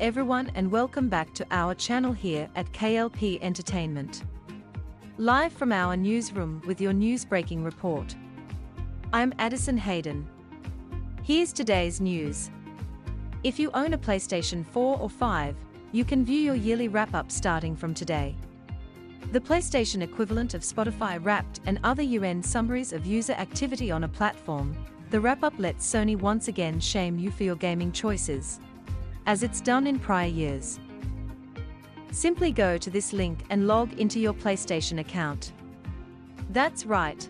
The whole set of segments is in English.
everyone and welcome back to our channel here at KLP Entertainment. Live from our newsroom with your news breaking report. I'm Addison Hayden. Here's today's news. If you own a PlayStation 4 or 5, you can view your yearly wrap up starting from today. The PlayStation equivalent of Spotify Wrapped and other year-end summaries of user activity on a platform, the wrap-up lets Sony once again shame you for your gaming choices. As it's done in prior years. Simply go to this link and log into your PlayStation account. That's right.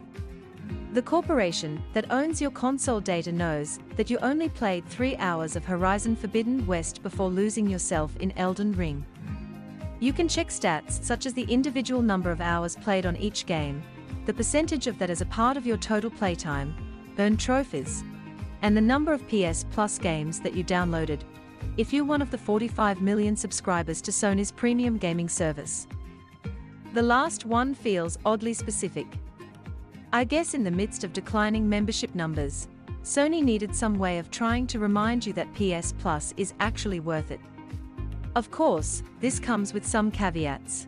The corporation that owns your console data knows that you only played 3 hours of Horizon Forbidden West before losing yourself in Elden Ring. You can check stats such as the individual number of hours played on each game, the percentage of that as a part of your total playtime, earn trophies, and the number of PS Plus games that you downloaded, if you're one of the 45 million subscribers to Sony's premium gaming service. The last one feels oddly specific. I guess in the midst of declining membership numbers, Sony needed some way of trying to remind you that PS Plus is actually worth it. Of course, this comes with some caveats.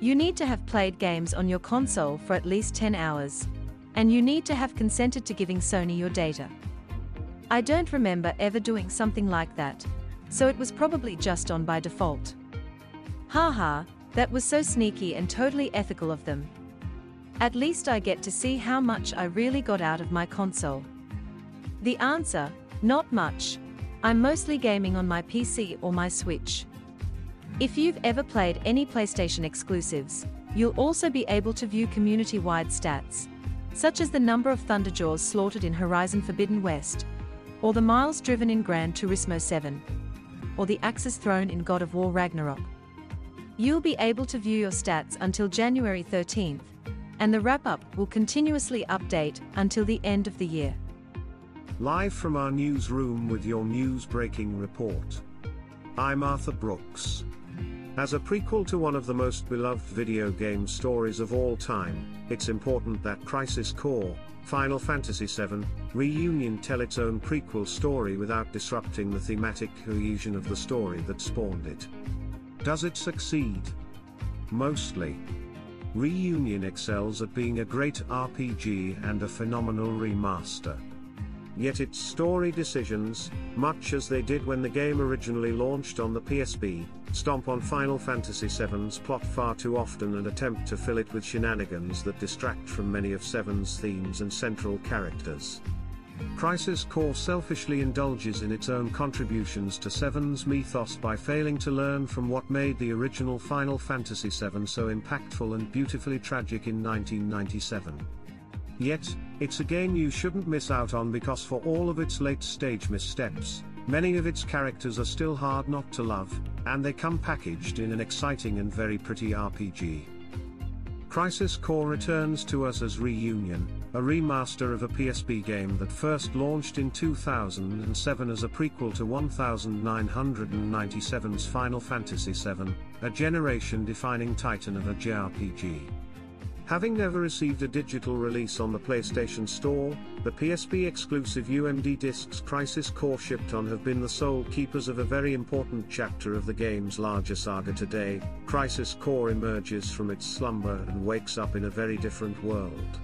You need to have played games on your console for at least 10 hours. And you need to have consented to giving Sony your data. I don't remember ever doing something like that. So it was probably just on by default. Haha, that was so sneaky and totally ethical of them. At least I get to see how much I really got out of my console. The answer, not much, I'm mostly gaming on my PC or my Switch. If you've ever played any PlayStation exclusives, you'll also be able to view community-wide stats, such as the number of Thunderjaws slaughtered in Horizon Forbidden West, or the miles driven in Gran Turismo 7, or the axes thrown in God of War Ragnarok. You'll be able to view your stats until January 13th, and the wrap-up will continuously update until the end of the year. Live from our newsroom with your news breaking report. I'm Arthur Brooks. As a prequel to one of the most beloved video game stories of all time, it's important that Crisis Core, Final Fantasy VII, Reunion tell its own prequel story without disrupting the thematic cohesion of the story that spawned it. Does it succeed? Mostly. Reunion excels at being a great RPG and a phenomenal remaster. Yet its story decisions, much as they did when the game originally launched on the PSP, stomp on Final Fantasy VII's plot far too often and attempt to fill it with shenanigans that distract from many of 7's themes and central characters. Crisis Core selfishly indulges in its own contributions to 7's mythos by failing to learn from what made the original Final Fantasy VII so impactful and beautifully tragic in 1997. Yet, it's a game you shouldn't miss out on because for all of its late stage missteps, many of its characters are still hard not to love, and they come packaged in an exciting and very pretty RPG. Crisis Core returns to us as Reunion, a remaster of a PSP game that first launched in 2007 as a prequel to 1997's Final Fantasy VII, a generation-defining titan of a JRPG. Having never received a digital release on the PlayStation Store, the PSP exclusive UMD discs Crisis Core shipped on have been the sole keepers of a very important chapter of the game's larger saga today. Crisis Core emerges from its slumber and wakes up in a very different world.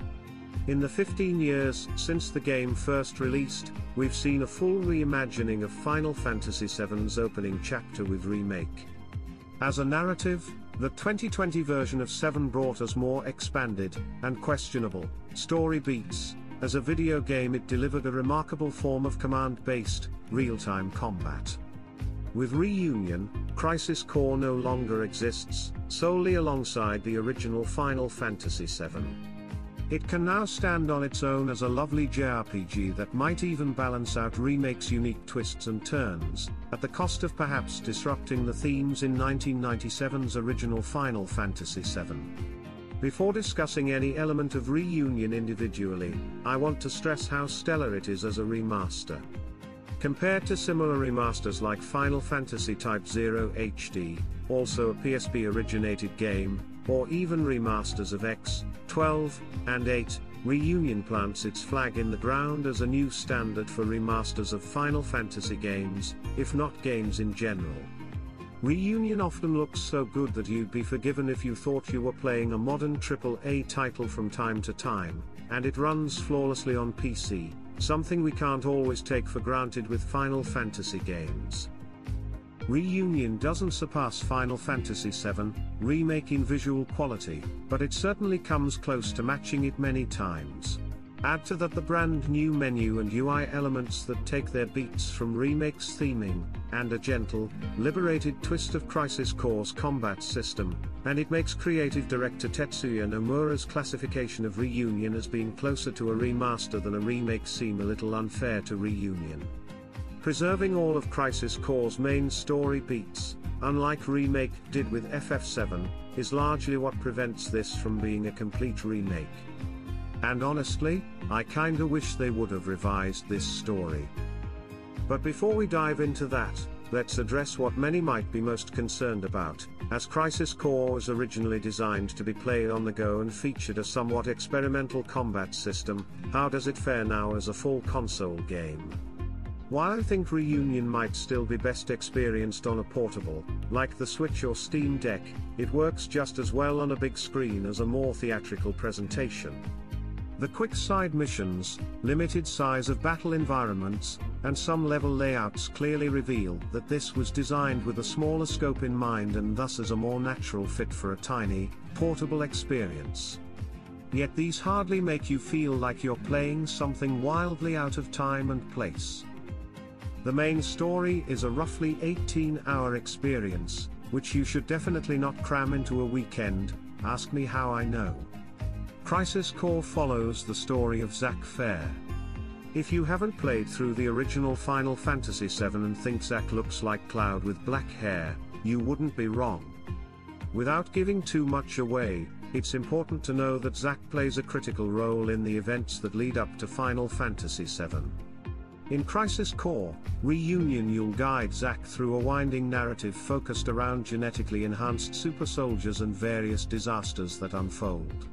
In the 15 years since the game first released, we've seen a full reimagining of Final Fantasy VII's opening chapter with Remake. As a narrative, the 2020 version of 7 brought us more expanded, and questionable, story beats. As a video game it delivered a remarkable form of command-based, real-time combat. With Reunion, Crisis Core no longer exists, solely alongside the original Final Fantasy VII. It can now stand on its own as a lovely JRPG that might even balance out Remake's unique twists and turns, at the cost of perhaps disrupting the themes in 1997's original Final Fantasy VII. Before discussing any element of Reunion individually, I want to stress how stellar it is as a remaster. Compared to similar remasters like Final Fantasy Type 0 HD, also a PSP originated game, or even remasters of X, 12, and 8, Reunion plants its flag in the ground as a new standard for remasters of Final Fantasy games, if not games in general. Reunion often looks so good that you'd be forgiven if you thought you were playing a modern AAA title from time to time, and it runs flawlessly on PC, something we can't always take for granted with Final Fantasy games. Reunion doesn't surpass Final Fantasy VII Remake in visual quality, but it certainly comes close to matching it many times. Add to that the brand new menu and UI elements that take their beats from Remake's theming, and a gentle, liberated twist of Crisis Core's combat system, and it makes creative director Tetsuya Nomura's classification of Reunion as being closer to a remaster than a remake seem a little unfair to Reunion. Preserving all of Crisis Core's main story beats, unlike Remake did with FF7, is largely what prevents this from being a complete remake. And honestly, I kinda wish they would have revised this story. But before we dive into that, let's address what many might be most concerned about, as Crisis Core was originally designed to be played on the go and featured a somewhat experimental combat system, how does it fare now as a full console game? While I think Reunion might still be best experienced on a portable, like the Switch or Steam Deck, it works just as well on a big screen as a more theatrical presentation. The quick side missions, limited size of battle environments, and some level layouts clearly reveal that this was designed with a smaller scope in mind and thus as a more natural fit for a tiny, portable experience. Yet these hardly make you feel like you're playing something wildly out of time and place. The main story is a roughly 18 hour experience, which you should definitely not cram into a weekend, ask me how I know. Crisis Core follows the story of Zack Fair. If you haven't played through the original Final Fantasy VII and think Zack looks like Cloud with black hair, you wouldn't be wrong. Without giving too much away, it's important to know that Zack plays a critical role in the events that lead up to Final Fantasy VII. In Crisis Core, Reunion you'll guide Zack through a winding narrative focused around genetically enhanced super soldiers and various disasters that unfold.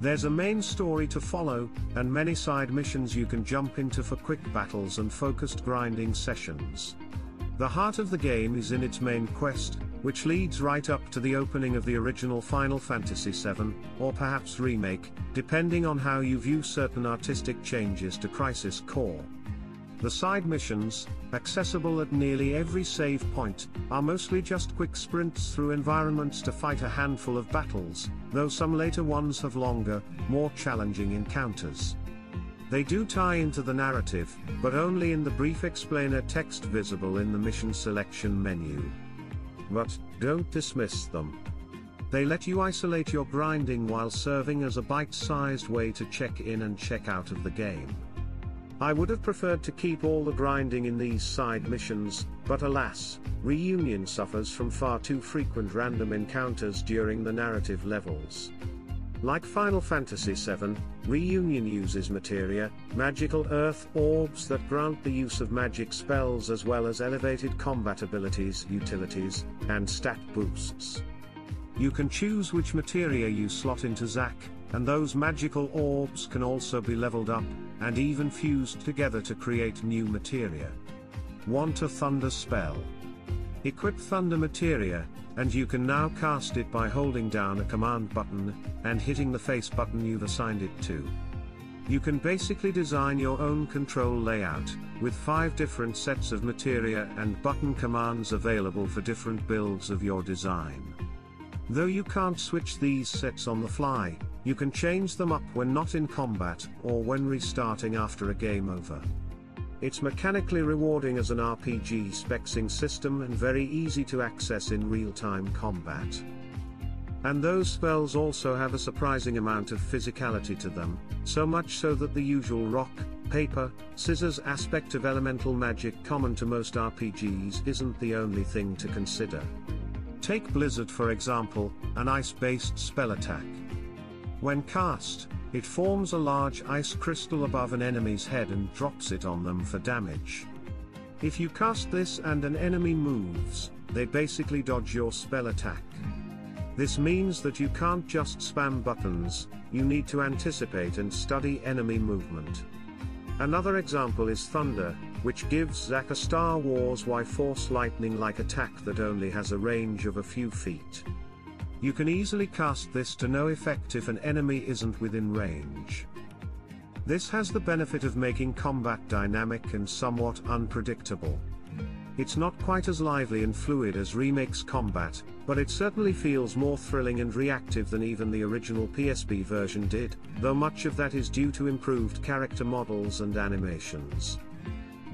There's a main story to follow, and many side missions you can jump into for quick battles and focused grinding sessions. The heart of the game is in its main quest, which leads right up to the opening of the original Final Fantasy VII, or perhaps remake, depending on how you view certain artistic changes to Crisis Core. The side missions, accessible at nearly every save point, are mostly just quick sprints through environments to fight a handful of battles, though some later ones have longer, more challenging encounters. They do tie into the narrative, but only in the brief explainer text visible in the mission selection menu. But, don't dismiss them. They let you isolate your grinding while serving as a bite-sized way to check in and check out of the game. I would have preferred to keep all the grinding in these side missions, but alas, Reunion suffers from far too frequent random encounters during the narrative levels. Like Final Fantasy VII, Reunion uses materia, magical earth orbs that grant the use of magic spells as well as elevated combat abilities, utilities, and stat boosts. You can choose which materia you slot into Zack, and those magical orbs can also be leveled up, and even fused together to create new materia. Want a thunder spell? Equip thunder materia, and you can now cast it by holding down a command button, and hitting the face button you've assigned it to. You can basically design your own control layout, with 5 different sets of materia and button commands available for different builds of your design. Though you can't switch these sets on the fly, you can change them up when not in combat, or when restarting after a game over. It's mechanically rewarding as an RPG spexing system and very easy to access in real-time combat. And those spells also have a surprising amount of physicality to them, so much so that the usual rock, paper, scissors aspect of elemental magic common to most RPGs isn't the only thing to consider. Take Blizzard for example, an ice-based spell attack. When cast, it forms a large ice crystal above an enemy's head and drops it on them for damage. If you cast this and an enemy moves, they basically dodge your spell attack. This means that you can't just spam buttons, you need to anticipate and study enemy movement. Another example is Thunder, which gives Zack a Star Wars Y Force lightning-like attack that only has a range of a few feet. You can easily cast this to no effect if an enemy isn't within range. This has the benefit of making combat dynamic and somewhat unpredictable. It's not quite as lively and fluid as Remake's combat, but it certainly feels more thrilling and reactive than even the original PSP version did, though much of that is due to improved character models and animations.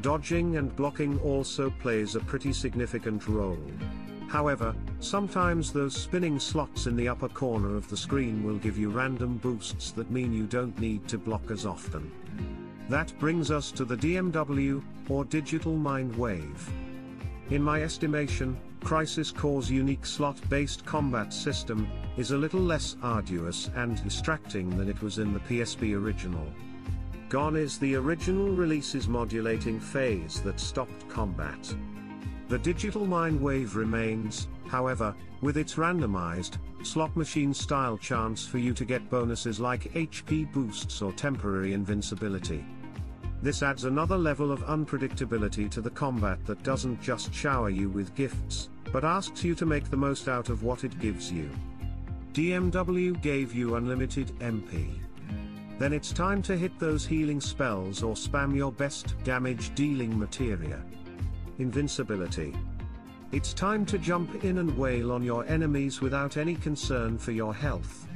Dodging and blocking also plays a pretty significant role. However, sometimes those spinning slots in the upper corner of the screen will give you random boosts that mean you don't need to block as often. That brings us to the DMW, or Digital Mind Wave. In my estimation, Crisis Core's unique slot-based combat system is a little less arduous and distracting than it was in the PSP original. Gone is the original release's modulating phase that stopped combat. The digital mind wave remains, however, with its randomized, slot machine style chance for you to get bonuses like HP boosts or temporary invincibility. This adds another level of unpredictability to the combat that doesn't just shower you with gifts, but asks you to make the most out of what it gives you. DMW gave you unlimited MP. Then it's time to hit those healing spells or spam your best damage dealing materia. Invincibility. It's time to jump in and wail on your enemies without any concern for your health.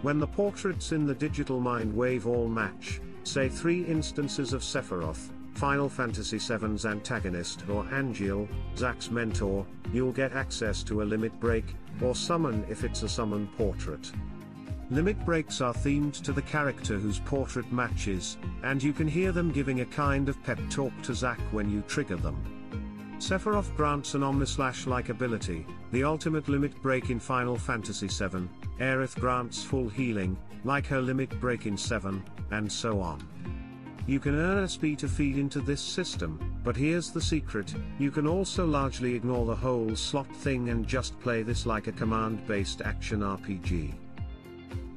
When the portraits in the digital mind wave all match, say three instances of Sephiroth, Final Fantasy VII's antagonist or Angeal, Zack's mentor, you'll get access to a limit break, or summon if it's a summon portrait. Limit breaks are themed to the character whose portrait matches, and you can hear them giving a kind of pep talk to Zack when you trigger them. Sephiroth grants an Omnislash-like ability, the ultimate limit break in Final Fantasy VII, Aerith grants full healing, like her limit break in 7, and so on. You can earn SP to feed into this system, but here's the secret, you can also largely ignore the whole slot thing and just play this like a command-based action RPG.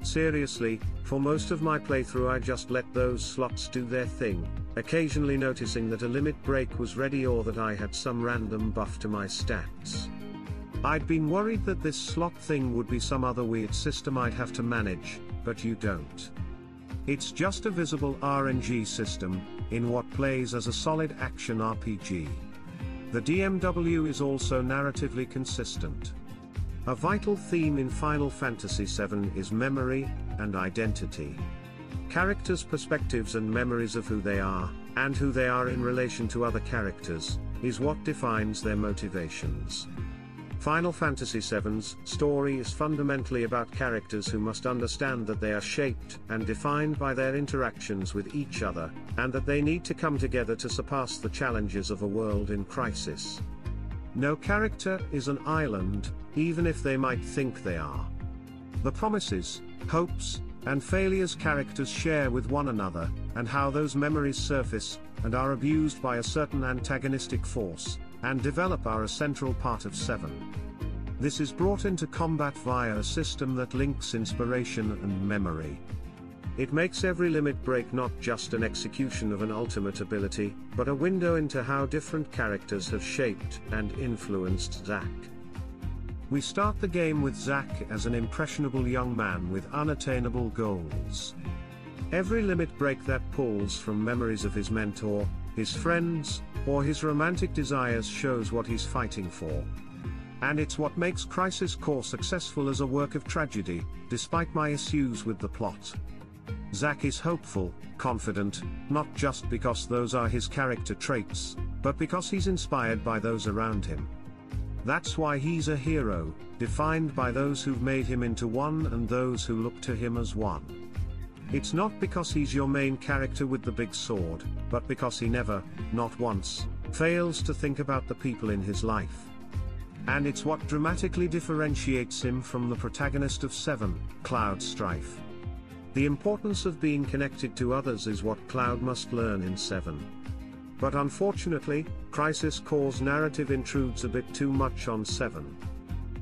Seriously, for most of my playthrough I just let those slots do their thing, occasionally noticing that a limit break was ready or that I had some random buff to my stats. I'd been worried that this slot thing would be some other weird system I'd have to manage, but you don't. It's just a visible RNG system, in what plays as a solid action RPG. The DMW is also narratively consistent. A vital theme in Final Fantasy VII is memory and identity. Characters' perspectives and memories of who they are, and who they are in relation to other characters, is what defines their motivations. Final Fantasy VII's story is fundamentally about characters who must understand that they are shaped and defined by their interactions with each other, and that they need to come together to surpass the challenges of a world in crisis. No character is an island, even if they might think they are. The promises, hopes, and failures characters share with one another, and how those memories surface, and are abused by a certain antagonistic force, and develop are a central part of 7. This is brought into combat via a system that links inspiration and memory. It makes every limit break not just an execution of an ultimate ability, but a window into how different characters have shaped and influenced Zack. We start the game with Zack as an impressionable young man with unattainable goals. Every limit break that pulls from memories of his mentor, his friends, or his romantic desires shows what he's fighting for. And it's what makes Crisis Core successful as a work of tragedy, despite my issues with the plot. Zack is hopeful, confident, not just because those are his character traits, but because he's inspired by those around him. That's why he's a hero, defined by those who've made him into one and those who look to him as one. It's not because he's your main character with the big sword, but because he never, not once, fails to think about the people in his life. And it's what dramatically differentiates him from the protagonist of 7, Cloud Strife. The importance of being connected to others is what Cloud must learn in 7. But unfortunately, Crisis Core's narrative intrudes a bit too much on 7.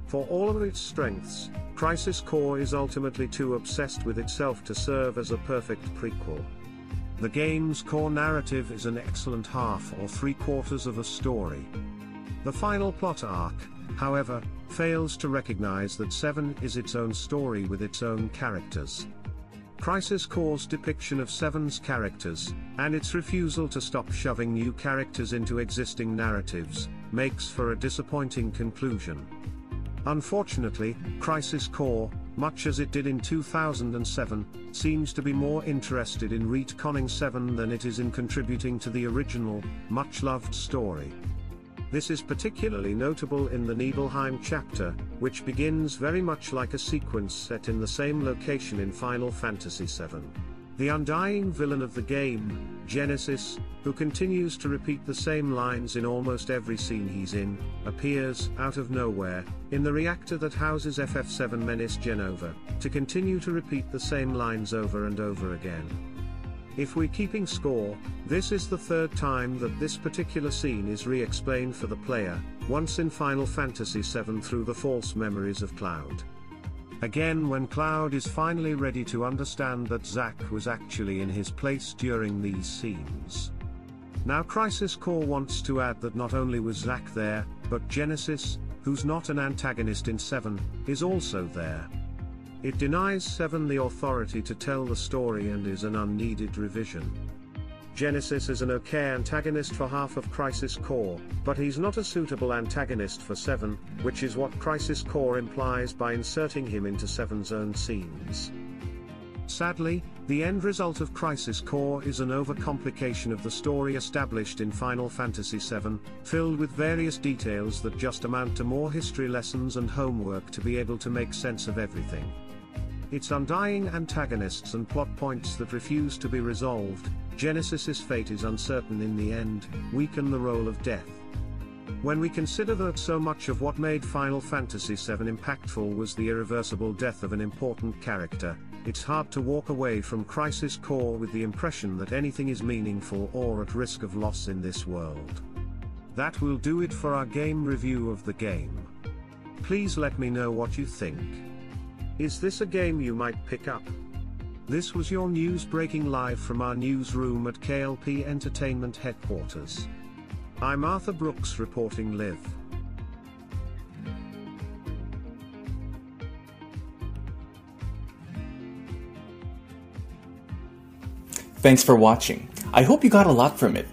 For all of its strengths, Crisis Core is ultimately too obsessed with itself to serve as a perfect prequel. The game's core narrative is an excellent half or three quarters of a story. The final plot arc, however, fails to recognize that 7 is its own story with its own characters. Crisis Core's depiction of Seven's characters, and its refusal to stop shoving new characters into existing narratives, makes for a disappointing conclusion. Unfortunately, Crisis Core, much as it did in 2007, seems to be more interested in retconning 7 than it is in contributing to the original, much-loved story. This is particularly notable in the Nibelheim chapter, which begins very much like a sequence set in the same location in Final Fantasy VII. The undying villain of the game, Genesis, who continues to repeat the same lines in almost every scene he's in, appears, out of nowhere, in the reactor that houses FF7 Menace Jenova, to continue to repeat the same lines over and over again. If we're keeping score, this is the third time that this particular scene is re-explained for the player, once in Final Fantasy VII through the false memories of Cloud. Again when Cloud is finally ready to understand that Zack was actually in his place during these scenes. Now Crisis Core wants to add that not only was Zack there, but Genesis, who's not an antagonist in 7, is also there. It denies 7 the authority to tell the story and is an unneeded revision. Genesis is an okay antagonist for half of Crisis Core, but he's not a suitable antagonist for 7, which is what Crisis Core implies by inserting him into 7's own scenes. Sadly, the end result of Crisis Core is an overcomplication of the story established in Final Fantasy VII, filled with various details that just amount to more history lessons and homework to be able to make sense of everything. Its undying antagonists and plot points that refuse to be resolved, Genesis's fate is uncertain in the end, weaken the role of death. When we consider that so much of what made Final Fantasy VII impactful was the irreversible death of an important character, it's hard to walk away from Crisis Core with the impression that anything is meaningful or at risk of loss in this world. That will do it for our game review of the game. Please let me know what you think. Is this a game you might pick up? This was your news breaking live from our newsroom at KLP Entertainment headquarters. I'm Arthur Brooks reporting live. Thanks for watching. I hope you got a lot from it.